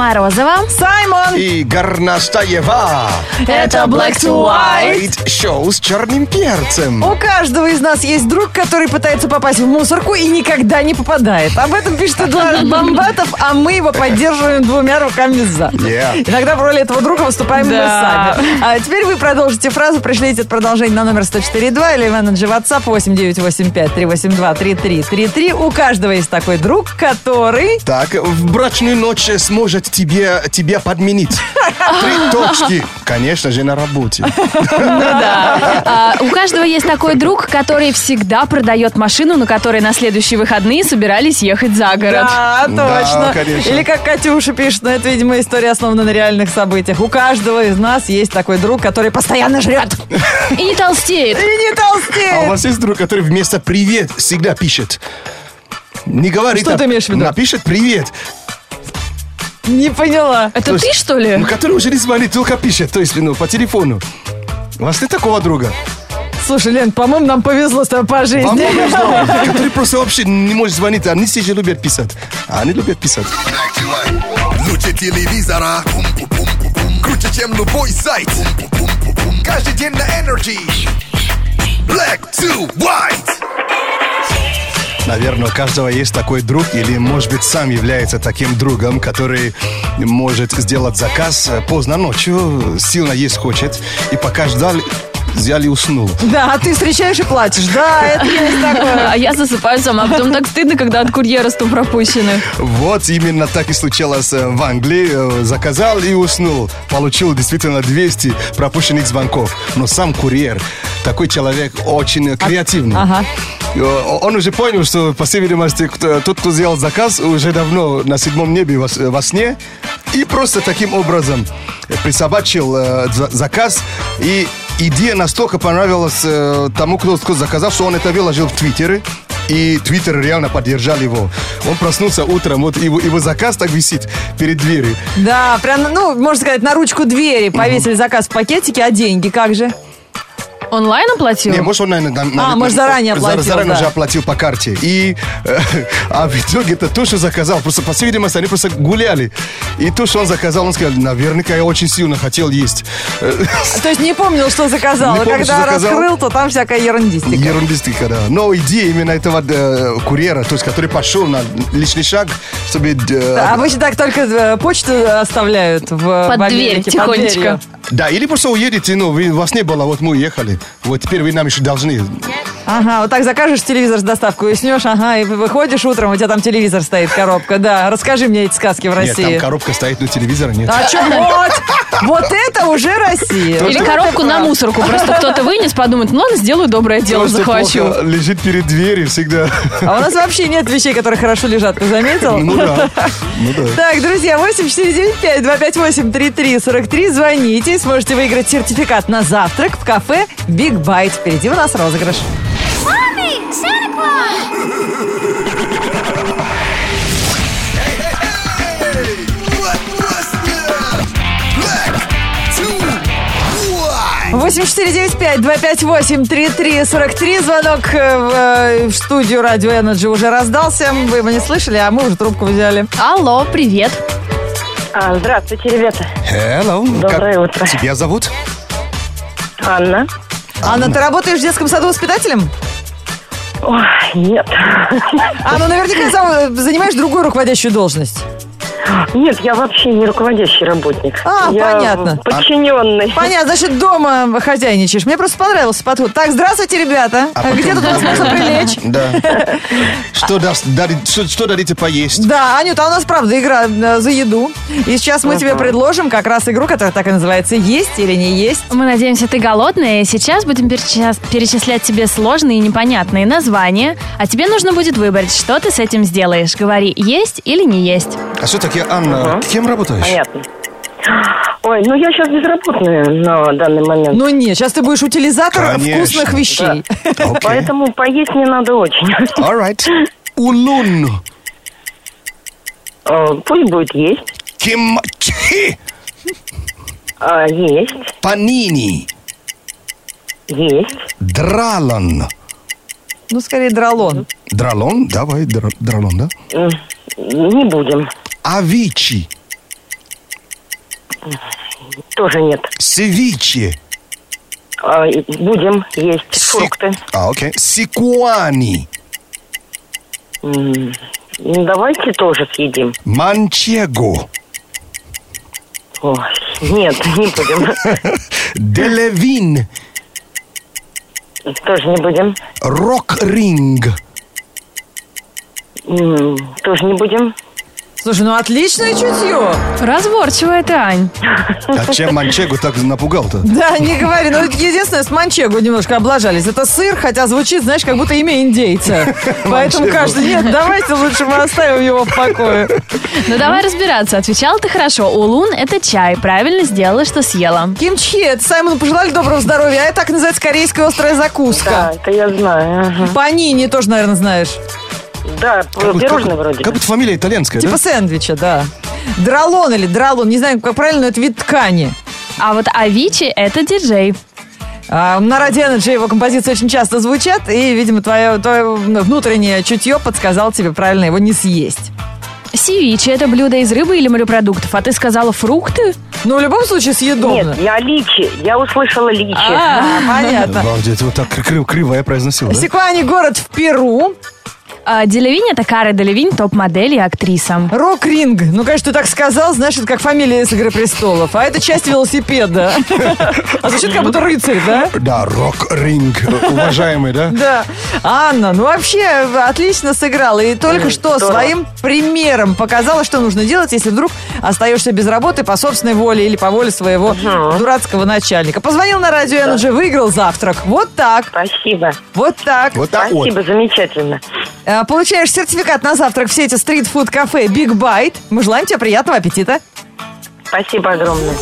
Морозова. Саймон! И Горностаева. Это Black to White. Шоу с черным перцем. У каждого из нас есть друг, который пытается попасть в мусорку и никогда не попадает. Об этом пишет Эдуард Бомбатов, а мы его поддерживаем двумя руками за. Yeah. Иногда в роли этого друга выступаем мы Да. сами. А теперь вы продолжите фразу, пришлите это продолжение на номер 104.2 или менеджер WhatsApp 8985-382-3333. У каждого есть такой друг, который... Так, в брачную ночь сможет тебе, тебя подменить. Три точки. Конечно же, на работе. А, у каждого есть такой друг, который всегда продает машину, на которой на следующие выходные собирались ехать за город. Да, Да, точно. конечно. Или как Катюша пишет, но это, видимо, история основана на реальных событиях. У каждого из нас есть такой друг, который постоянно жрет И не толстеет. и не А у толстеет. вас есть друг, который вместо «привет» всегда пишет? Не говорит, Что а ты имеешь в виду? Напишет «привет». Не поняла. Это То ты, что ли? Ну, который уже не звонит, только пишет, то есть, ну, по телефону. У вас нет такого друга? Слушай, Лен, по-моему, нам повезло с тобой по Вам жизни. повезло. Который просто вообще не может звонить. Они все же любят писать. А они любят писать. Лучше телевизора. Круче, чем любой сайт. Каждый день на Energy. Black to white. Наверное, у каждого есть такой друг, или, может быть, сам является таким другом, который может сделать заказ поздно ночью, сильно есть хочет, и пока ждал, взял и уснул. Да, а ты встречаешь и плачешь. Да, это есть такое. А я засыпаю сама, потом так стыдно, когда от курьера сто пропущены. Вот именно так и случилось э, в Англии. Э, Заказал и уснул. Получил действительно 200 пропущенных звонков. Но сам курьер, такой человек очень креативный. Ага. Э, Он уже понял, что, по всей видимости, кто- тот, кто сделал заказ, уже давно на седьмом небе во, с- во сне. И просто таким образом э, присобачил э, за- заказ. И идея настолько понравилась э, тому, кто, кто заказал, что он это выложил в Твиттере. И Твиттер реально поддержал его. Он проснулся утром, вот его, его заказ так висит перед дверью. Да, прям, ну, можно сказать, на ручку двери повесили заказ в пакетике, а деньги как же? Онлайн оплатил? Не, может, он, наверное, на- А, на- может, заранее за- оплатил, Заранее да. уже оплатил по карте. И, э, а в итоге это то, что заказал. Просто, по всей видимости, они просто гуляли. И то, что он заказал, он сказал, наверняка я очень сильно хотел есть. Э, То есть не помнил, что заказал. Не а помню, когда заказал. раскрыл, то там всякая ерундистика. Ерундистика, да. Но идея именно этого э, курьера, то есть, который пошел на личный шаг, чтобы... э, А обычно так только э, почту оставляют в Под в дверь, под тихонечко. дверью. Да, или просто уедете, ну, вы, вас не было, вот мы уехали. Вот теперь вы нам еще должны. Ага, вот так закажешь телевизор с доставкой, уснешь, ага, и выходишь утром, у тебя там телевизор стоит, коробка. Да, расскажи мне эти сказки в Нет, там России. коробка стоит, но телевизора нет. А что, вот, вот это уже Россия. Или коробку на мусорку. Просто кто-то вынес, подумает, ну ладно, сделаю доброе дело, захвачу. лежит перед дверью всегда. А у нас вообще нет вещей, которые хорошо лежат, ты заметил? Ну да, ну да. Так, друзья, 8495-258-3343. Звоните, сможете выиграть сертификат на завтрак в кафе Big Bite. Впереди у нас розыгрыш. 8495-258-3343. Звонок э, в, э, в студию Радио Energy уже раздался. Вы его не слышали, а мы уже трубку взяли. Алло, привет. А, здравствуйте, ребята. Hello. Доброе как утро. Тебя зовут? Анна. Анна, ты работаешь в детском саду воспитателем? Ой, нет. А, ну наверняка за- занимаешь другую руководящую должность. Нет, я вообще не руководящий работник. А, я понятно. Подчиненный. Понятно, значит, дома хозяйничаешь. Мне просто понравился подход. Так, здравствуйте, ребята. А Где тут у нас можно прилечь? Да. Что, даст- дарит- что, что дадите поесть? Да, Анюта, а у нас правда игра э, за еду. И сейчас мы тебе предложим как раз игру, которая так и называется «Есть или не есть». Мы надеемся, ты голодная. Сейчас будем перечис- перечислять тебе сложные и непонятные названия. А тебе нужно будет выбрать, что ты с этим сделаешь. Говори, есть или не есть. А все-таки, Анна, кем работаешь? Понятно. Ой, ну я сейчас безработная на данный момент. Ну нет, сейчас ты будешь утилизатор Конечно. вкусных вещей. Окей. Поэтому поесть мне надо очень. All right. Улун. Э, Пусть будет есть. Кимчи. А, Есть. Панини. Есть. Дралон. Ну, скорее, дралон. Дралон? Давай, дра- дралон, да? Не будем. Авичи. Тоже нет. Севиче. А, будем есть Си- фрукты. А, окей. Сикуани. М, ну, Давайте тоже съедим. Манчего. Ой, нет, не будем. Делевин. Тоже не будем. Рок-ринг. Тоже не будем. Слушай, ну отличное чутье. Разборчивая ты, Ань. А чем Манчего так напугал-то? Да, не говори. Ну, единственное, с манчего немножко облажались. Это сыр, хотя звучит, знаешь, как будто имя индейца. Поэтому кажется, нет, давайте лучше мы оставим его в покое. Ну давай разбираться. Отвечала ты хорошо. Улун – это чай. Правильно сделала, что съела. Кимчи, это Саймону пожелали доброго здоровья, а это так называется корейская острая Да, закуска. это я знаю. ага. Панини тоже, наверное, знаешь. Да, Как пирожное как- вроде. Как будто фамилия итальянская, Типа да? сэндвича, да. Дралон или дралон, не знаю, как правильно, но это вид ткани. А вот Авичи – это диджей. А, на радио Energy его композиции очень часто звучат, и, видимо, твое, твое внутреннее чутье подсказало тебе правильно его не съесть. Севичи – это блюдо из рыбы или морепродуктов. А ты сказала фрукты? Но в любом случае съедобно. Нет, я личи. Я услышала личи. А, понятно. Обалдеть, вот так криво, я произносил, да? Сикуани город в Перу. А Делевинь – это Кара Делевинь, топ-модель и актриса. Рок-ринг. Ну, конечно, ты так сказал, это как фамилия из «Игры престолов». А это часть велосипеда. А звучит как будто рыцарь, да? Да, рок-ринг, уважаемый, да? Да. Анна, ну вообще отлично сыграла. И только что своим примером показала, что нужно делать, если вдруг остаешься без работы по собственной воле или по воле своего дурацкого начальника. Позвонил на радио Energy, выиграл завтрак. Вот так. Спасибо. Вот так. Вот так. Спасибо, замечательно. Э, Получаешь сертификат на завтрак в сети стритфуд-кафе Big Bite. Мы желаем тебе приятного аппетита. Спасибо огромное.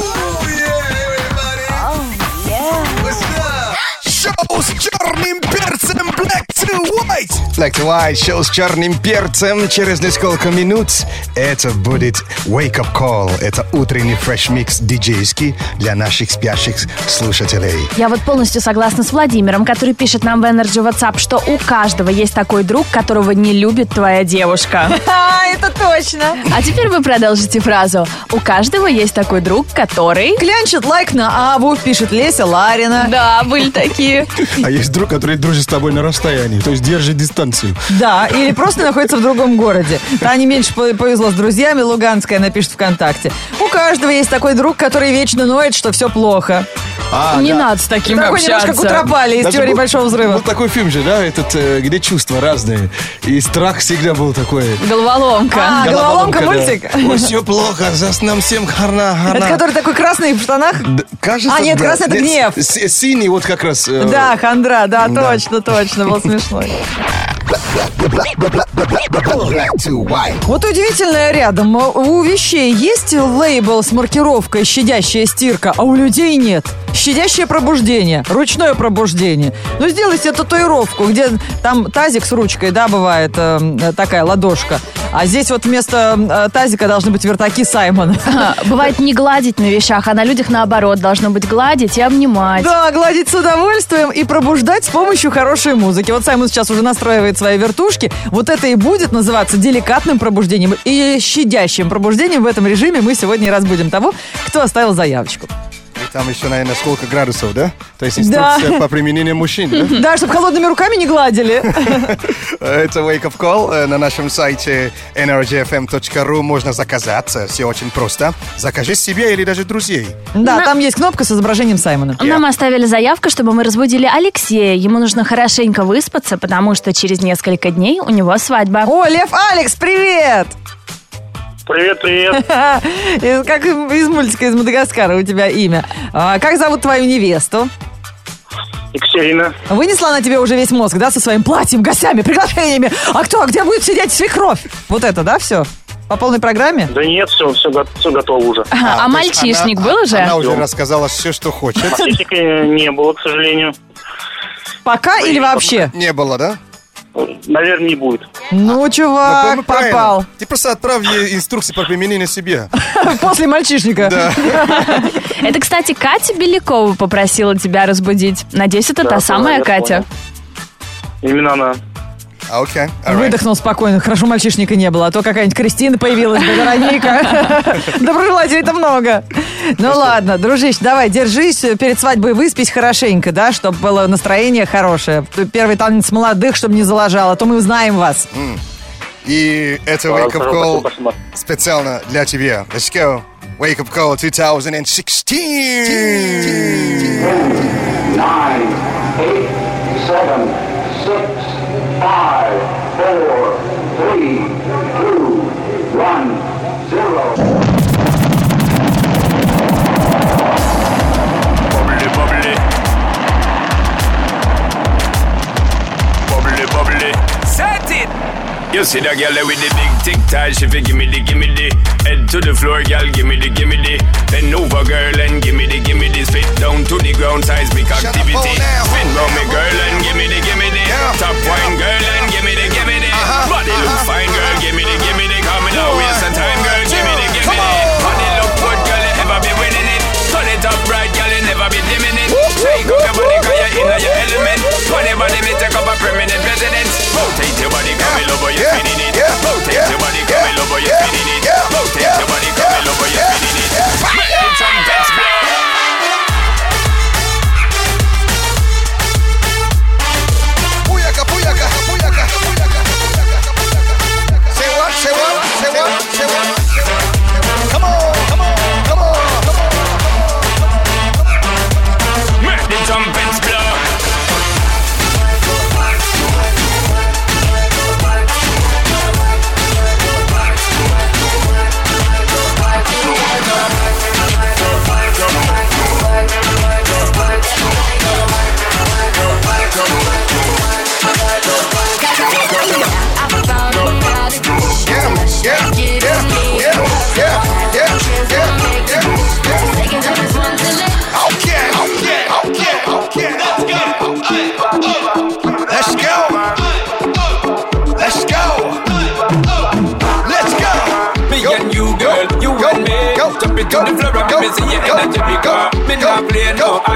Шоу с черным перцем Black to White. Black to White, шоу с черным перцем. Через несколько минут это будет Wake Up Call. Это утренний fresh mix диджейский для наших спящих слушателей. Я вот полностью согласна с Владимиром, который пишет нам в Energy WhatsApp, что у каждого есть такой друг, которого не любит твоя девушка. А, это точно. А теперь вы продолжите фразу. У каждого есть такой друг, который... Клянчит лайк на Аву, пишет Леся Ларина. Да, были такие. А есть друг, который дружит с тобой на расстоянии, то есть держит дистанцию. Да, или просто находится в другом городе. Тане меньше по- повезло с друзьями, Луганская напишет ВКонтакте. У каждого есть такой друг, который вечно ноет, что все плохо. А, Не да. надо с таким Такой немножко общаться. Кутропали из Даже теории был- Большого Взрыва. Был такой фильм же, да, этот, э, где чувства разные. И страх всегда был такой. Головоломка. А, головоломка да. мультик? Ой, все плохо, за нам всем хана, хана. Это который такой красный в штанах? Д- Кажется, А, нет, да. красный это гнев. с- Синий вот как раз. э, Да, хандра, да, Да. точно, точно, был смешной. Вот удивительное рядом. У вещей есть лейбл с маркировкой «щадящая стирка», а у людей нет. Щадящее пробуждение, ручное пробуждение. Ну, сделайте татуировку, где там тазик с ручкой, да, бывает э, э, такая ладошка. А здесь вот вместо э, тазика должны быть вертаки Саймона. А, Бывает не гладить на вещах, а на людях наоборот должно быть гладить и обнимать. Да, гладить с удовольствием и пробуждать с помощью хорошей музыки. Вот Саймон сейчас уже настраивает свои вертушки. Вот это и будет называться деликатным пробуждением и щадящим пробуждением. В этом режиме мы сегодня и разбудим того, кто оставил заявочку. Там еще, наверное, сколько градусов, да? То есть Да. инструкция по применению мужчин, да? Да, чтобы холодными руками не гладили. Это Wake Up Call. Э, На нашем сайте energyfm.ru можно заказаться. Все очень просто. Закажи себе или даже друзей. Да, там есть кнопка с изображением Саймона. Нам оставили заявку, чтобы мы разбудили Алексея. Ему нужно хорошенько выспаться, потому что через несколько дней у него свадьба. О, Лев Алекс, привет! Привет, привет. Из- Как из мультика из Мадагаскара у тебя имя. А, Как зовут твою невесту? Екатерина. Вынесла она тебе уже весь мозг, да, со своим платьем, гостями, приглашениями. А кто, а где будет сидеть свекровь? Вот это, да, все? По полной программе? Да нет, все, все, все готово уже. А, то есть мальчишник она- был уже? Она уже рассказала все, что хочет. Мальчишника не было, к сожалению. Пока или вообще? Не было, да? Наверное, не будет. Ну, Ну, чувак, правильно. попал. Ты просто отправь ей инструкции по применению себе. После мальчишника. Да. Это, кстати, Катя Белякова попросила тебя разбудить. Надеюсь, это Да, та самая Катя. понял. Именно она. Окей, alright. Выдохнул спокойно. Хорошо, мальчишника не было. А то какая-нибудь Кристина появилась бы, Вероника. Доброжелателей это много. Ну ладно, дружище, давай, держись, э, перед свадьбой выспись хорошенько, да, чтобы было настроение хорошее. Первый танец молодых, чтобы не заложало, а то мы узнаем вас. И это Wake Up Call специально для тебя. Let's go. Wake Up Call 2016. 9, 8, 7, 6, 5, 4, 3, You see that girl with the big tic tac, she fi gimme the gimme the. Head to the floor, girl, gimme the gimme the. Bend over, girl, and gimme the gimme the. Spit down to the ground, seismic activity. Spin round me, girl, and gimme the gimme the. Top wine, girl, and gimme the gimme the. Uh-huh, Body look uh-huh, fine, girl, gimme the gimme the. Coming out, waste of time, girl, gimme the gimme the. Body look good, girl, you ever be winning it. Turn it up right, girl, you never be dimming it. Take up your body, cause you're in your element Funny body, me take up a permanent residence. Rotate your body, come in over, you're Yeah, spinning it. Yeah, Rotate yeah, your body, come in over, you're yeah, spinning it. Yeah, Rotate yeah, your body, come yeah, over, you're yeah. spinning it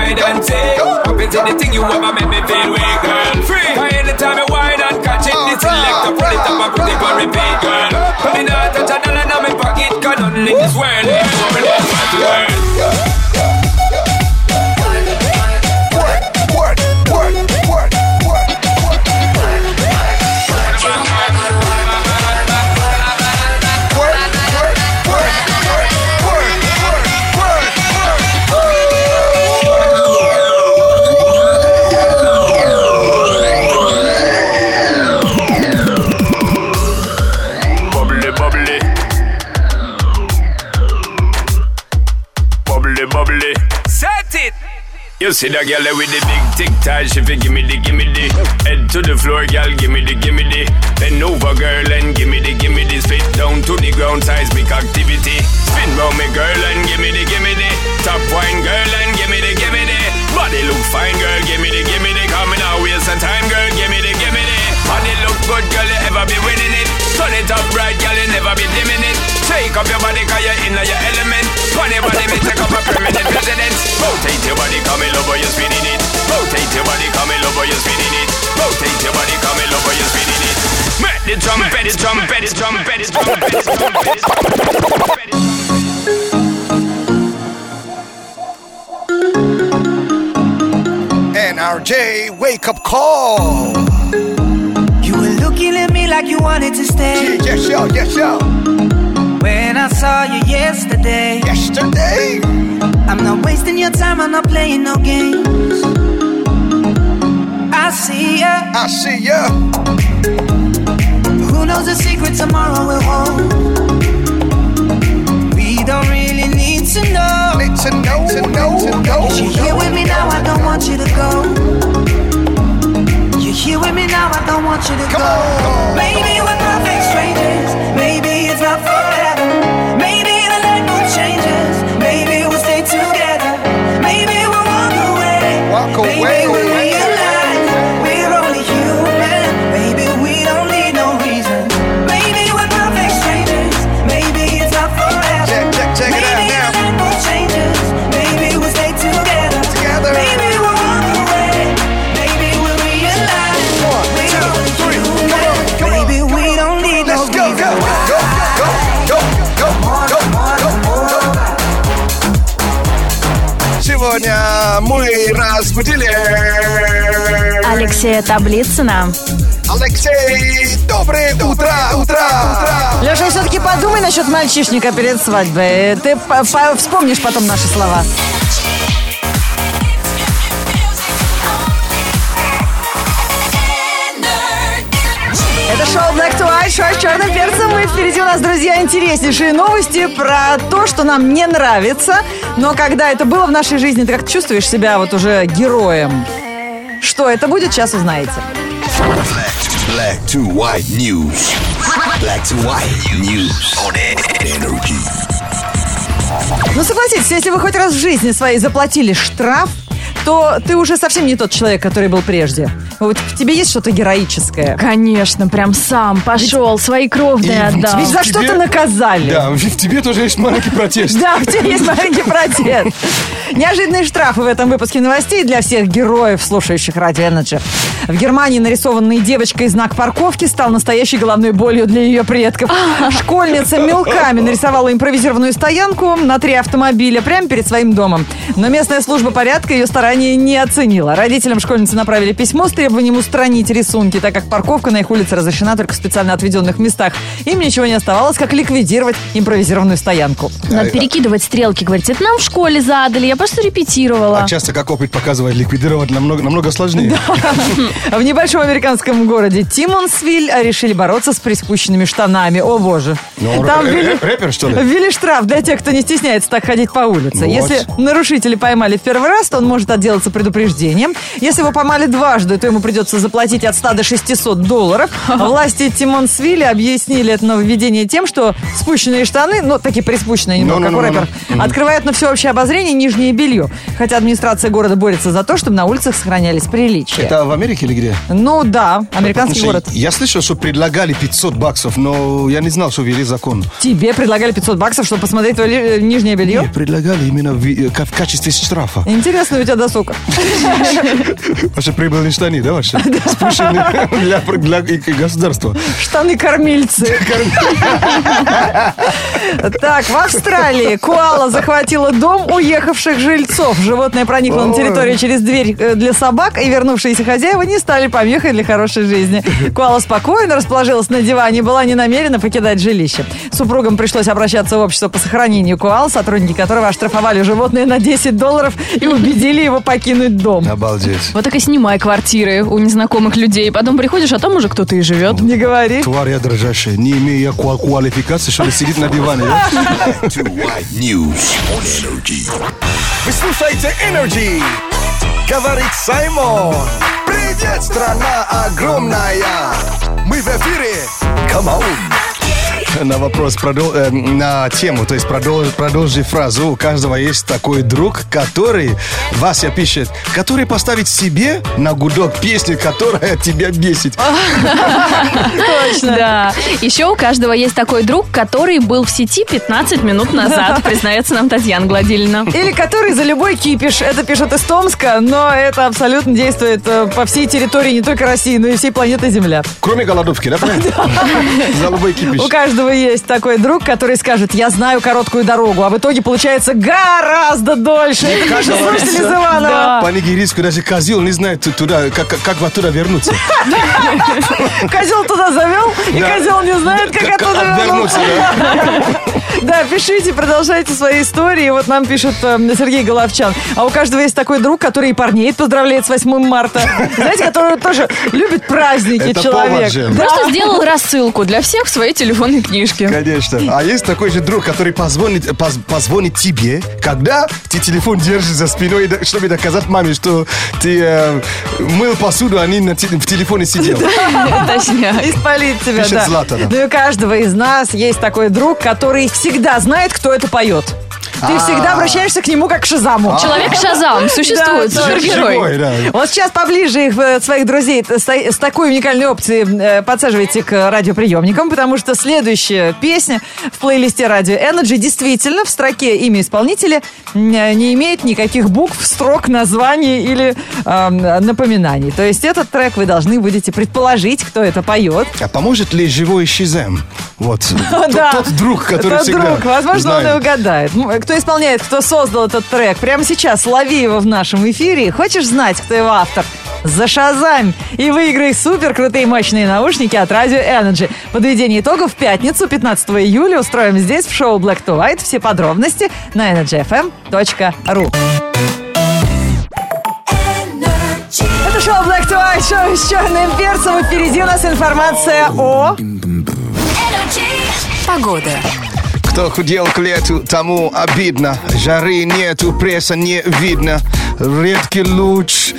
play go, no hide go, and go. Up into the thing you ever make me feel weak, girl. Free. Cause anytime I wide and catch it, this selector pull it up and put it on repeat, girl. But me not touch a dollar in my pocket, cause nothing in this world is more than what world. See that girl with the big tic tac, she fi gimme the gimme the. Head to the floor, girl, gimme the gimme the. Bend over, girl, and gimme the gimme the. Spit down to the ground, seismic activity. Spin round me, girl, and gimme the gimme the. Top wine, girl, and gimme the gimme the. Body look fine, girl, gimme the gimme the. Coming out, waste some time, girl, gimme the gimme the. Body look good, girl, you ever be winning it. Turn it up right, girl, you never be dimming it. Take up your body, cause you're in your element. Funny body, me take up a permanent residence. Rotate your Make the trumpet, the trumpet, the trumpet, the trumpet, the trumpet, the trumpet. NRJ Wake Up Call. You were looking at me like you wanted to stay. Yes, yo, yes, yo. When I saw you yesterday, Yesterday. I'm not wasting your time, I'm not playing no games. I see ya. I see ya. Who knows the secret tomorrow we will hold? We don't really need to know. Need to know, to know, to know. You're here with me now, I don't want you to go. You're here with me now, I don't want you to Come go. on. Maybe we're perfect strangers. Maybe it's not forever. Разбудили Алексея Таблицына. Алексей, доброе утро, утро, утро. Леша, все-таки подумай насчет мальчишника перед свадьбой. Ты по- по- вспомнишь потом наши слова. Это шоу Black to White, шоу с черным перцем. И впереди у нас, друзья, интереснейшие новости про то, что нам не нравится. Но когда это было в нашей жизни, ты как чувствуешь себя вот уже героем. Что это будет, сейчас узнаете. Black to white news. Black to white news on energy. Ну, согласитесь, если вы хоть раз в жизни своей заплатили штраф, то ты уже совсем не тот человек, который был прежде. Вот в тебе есть что-то героическое. Конечно, прям сам пошел, свои кровные И отдал. Ведь за тебе- что-то наказали. Да, в тебе тоже есть маленький протест. Да, в тебе есть маленький протест. Неожиданные штрафы в этом выпуске новостей для всех героев, слушающих радио Energy. В Германии нарисованный девочкой знак парковки стал настоящей головной болью для ее предков. Школьница мелками нарисовала импровизированную стоянку на три автомобиля прямо перед своим домом. Но местная служба порядка ее старания не оценила. Родителям школьницы направили письмо с требованием устранить рисунки, так как парковка на их улице разрешена только в специально отведенных местах. Им ничего не оставалось, как ликвидировать импровизированную стоянку. Надо перекидывать стрелки, говорит, это нам в школе задали, я просто репетировала. А часто, как опыт показывает, ликвидировать намного, намного сложнее. В небольшом американском городе Тимонсвиль решили бороться с приспущенными штанами. О боже. Ну, Там ввели, р- рэпер, что ли? ввели штраф для тех, кто не стесняется так ходить по улице. Вот. Если нарушители поймали в первый раз, то он может отделаться предупреждением. Если его поймали дважды, то ему придется заплатить от 100 до 600 долларов. Власти Тимонсвилля объяснили это нововведение тем, что спущенные штаны, ну, такие приспущенные немного, как у рэперов, открывают на всеобщее обозрение нижнее белье. Хотя администрация города борется за то, чтобы на улицах сохранялись приличия. Это в Америке или где? Ну да, американский Потому город. Я слышал, что предлагали 500 баксов, но я не знал, что ввели закон. Тебе предлагали 500 баксов, чтобы посмотреть твое нижнее белье? Не, предлагали именно в, э, в качестве штрафа. Интересно у тебя досуг. Ваши прибыльные штаны, да, ваши? Спущенные для, для государства. Штаны-кормильцы. Так, в Австралии коала захватила дом уехавших жильцов. Животное проникло на территорию через дверь э, для собак, и вернувшиеся хозяева не стали помехой для хорошей жизни. Коала спокойно расположилась на диване и была не намерена покидать жилище. Супругам пришлось обращаться в общество по сохранению коал, сотрудники которого оштрафовали животное на 10 долларов и убедили его покинуть дом. Обалдеть. Вот так и снимай квартиры у незнакомых людей. Потом приходишь, а там уже кто-то и живет. Не говори. Тварь я дрожащая, не имея ква- квалификации, что ли, сидит на диване, да? Вы слушаете Energy. Говорит Саймон. Привет, страна огромная. Мы в эфире. Come on. На вопрос, продол- э, на тему, то есть продол- продолжи фразу. У каждого есть такой друг, который, Вася пишет, который поставит себе на гудок песню, которая тебя бесит. Точно. Да. Еще у каждого есть такой друг, который был в сети 15 минут назад, признается нам Татьяна Гладильна. Или который за любой кипиш. Это пишут из Томска, но это абсолютно действует э, по всей территории не только России, но и всей планеты Земля. Кроме голодовки, да? За любой кипиш. У каждого есть такой друг, который скажет, я знаю короткую дорогу, а в итоге получается гораздо дольше. Это пишет говорится, слушатель из Иванова. По нигерийску даже козел не знает туда, как, как оттуда вернуться. Козел туда завел, и Да. козел не знает, как оттуда вернуться. Да, пишите, продолжайте свои истории. Вот нам пишет э, Сергей Головчан. А у каждого есть такой друг, который и парней поздравляет с 8 марта. Знаете, который тоже любит праздники Это человек. Да. Просто сделал рассылку для всех в своей телефонной книжке. Конечно. А есть такой же друг, который позвонит, поз- позвонит тебе, когда ты телефон держишь за спиной, чтобы доказать маме, что ты э, мыл посуду, а не на те- в телефоне сидел. Точняк. Испалит тебя, Пишет да. Злата, да. Ну и у каждого из нас есть такой друг, который всегда знает, кто это поет. Ты всегда обращаешься к нему как к Шазаму. Человек Шазам существует, супергерой. Вот сейчас поближе их, э, своих друзей с, такой уникальной опцией э, подсаживайте к радиоприемникам, потому что следующая песня в плейлисте Radio Energy действительно в строке имя исполнителя не имеет никаких букв, строк, названий или э, напоминаний. То есть этот трек вы должны будете предположить, кто это поет. А поможет ли живой Шизем? Вот. Тот, друг, который Тот всегда друг, возможно, он и угадает. Кто кто исполняет, кто создал этот трек. Прямо сейчас лови его в нашем эфире. Хочешь знать, кто его автор? Зашазамь и выиграй супер крутые мощные наушники от Radio Energy. Подведение итогов в пятницу, 15 июля, устроим здесь в шоу Black to White. Все подробности на energyfm.ru. Это шоу Black to White, шоу с черным перцем. Впереди у нас информация о... Погода. Кто худел к лету, тому обидно. Жары нету, пресса не видно. Редкий луч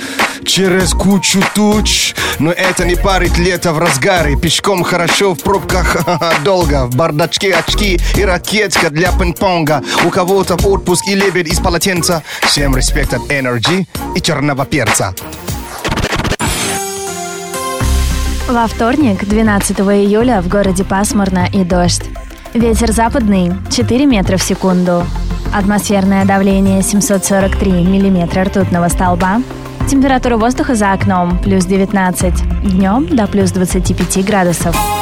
через кучу туч. Но это не парит лето в разгаре. Пешком хорошо, в пробках долго. В бардачке очки и ракетка для пинг-понга. У кого-то отпуск и лебедь из полотенца. Всем респект от Energy и черного перца. Во вторник, 12 июля, в городе пасмурно и дождь. Ветер западный 4 метра в секунду. Атмосферное давление 743 миллиметра ртутного столба. Температура воздуха за окном плюс 19. Днем до плюс 25 градусов.